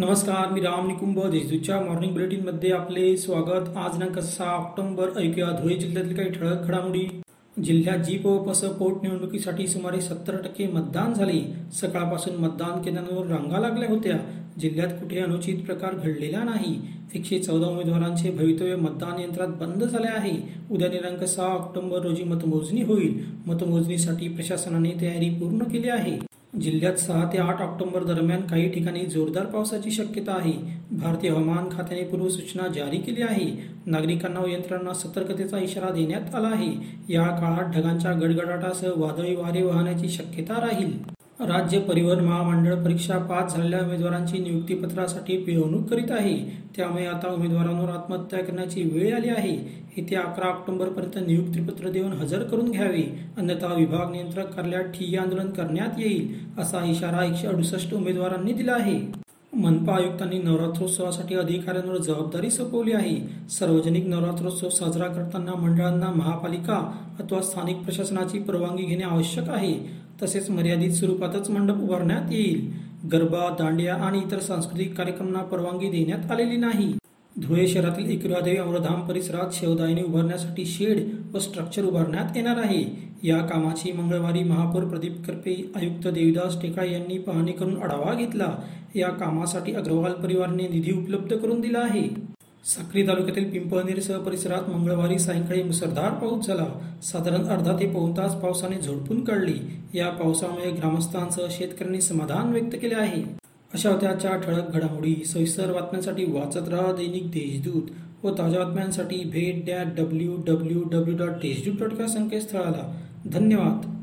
नमस्कार मी राम निकुंभ देशदूतच्या मॉर्निंग बुलेटिनमध्ये आपले स्वागत. आज दिनांक सहा ऑक्टोबर ऐकूया. धुळे जिल्ह्यातील काही ठळक घडामोडी. जिल्ह्यात जीप व पस पोटनिवडणुकीसाठी सुमारे सत्तर टक्के मतदान झाले. सकाळपासून मतदान केंद्रांवर रांगा लागल्या होत्या. जिल्ह्यात कुठे अनुचित प्रकार घडलेला नाही. एकशे चौदा उमेदवारांचे भवितव्य मतदान यंत्रात बंद झाले आहे. उद्या दिनांक सहा ऑक्टोबर रोजी मतमोजणी होईल. मतमोजणीसाठी प्रशासनाने तयारी पूर्ण केली आहे. जिल्ह्यात सहा ते आठ ऑक्टोबर दरम्यान काही ठिकाणी जोरदार पावसाची शक्यता आहे. भारतीय हवामान खात्याने पूर्वसूचना जारी केली आहे. नागरिकांना व यंत्रणांना सतर्कतेचा इशारा देण्यात आला आहे. या काळात ढगांच्या गडगडाटासह वादळी वारे वाहण्याची शक्यता राहील. राज्य परिवहन महामंडळ परीक्षा पास झालेल्या उमेदवारांची नियुक्तीपत्रासाठी पिळवणूक करीत आहे. त्यामुळे आता उमेदवारांवर आत्महत्या करण्याची वेळ आली आहे. येत्या अकरा ऑक्टोबरपर्यंत नियुक्तीपत्र देऊन हजर करून घ्यावे. अन्यथा विभाग नियंत्रक कार्यालयात ठिय्या आंदोलन करण्यात येईल असा इशारा एकशे अडुसष्ट उमेदवारांनी दिला आहे. मनपा आयुक्तांनी नवरात्रोत्सवासाठी अधिकाऱ्यांवर जबाबदारी सोपवली आहे. सार्वजनिक नवरात्रोत्सव साजरा करताना मंडळांना महापालिका अथवा स्थानिक प्रशासनाची परवानगी घेणे आवश्यक आहे. तसेच मर्यादित स्वरूपातच मंडप उभारण्यात येईल. गरबा दांडिया आणि इतर सांस्कृतिक कार्यक्रमांना परवानगी देण्यात आलेली नाही. धुळे शहरातील एकविरादेवी अमरधाम परिसरात शेवदायनी उभारण्यासाठी शेड व स्ट्रक्चर उभारण्यात येणार आहे. या कामाची मंगळवारी महापौर प्रदीप करपे आयुक्त देवीदास टेकाळे यांनी पाहणी करून आढावा घेतला. या कामासाठी अग्रवाल परिवाराने निधी उपलब्ध करून दिला आहे. साक्री तालुक्यातील पिंपळनेरसह परिसरात मंगळवारी सायंकाळी मुसळधार पाऊस झाला. साधारण अर्धा ते पाऊन तास पावसाने झोडपून काढली. या पावसामुळे ग्रामस्थांसह शेतकऱ्यांनी समाधान व्यक्त केले आहे. अशा होत्या आजच्या ठळक घडामोडी. सविस्तर बातम्यांसाठी वाचत राहा दैनिक देशदूत व ताज्या बातम्यांसाठी भेट at W W W dot Deshdoot dot या संकेतस्थळाला. धन्यवाद.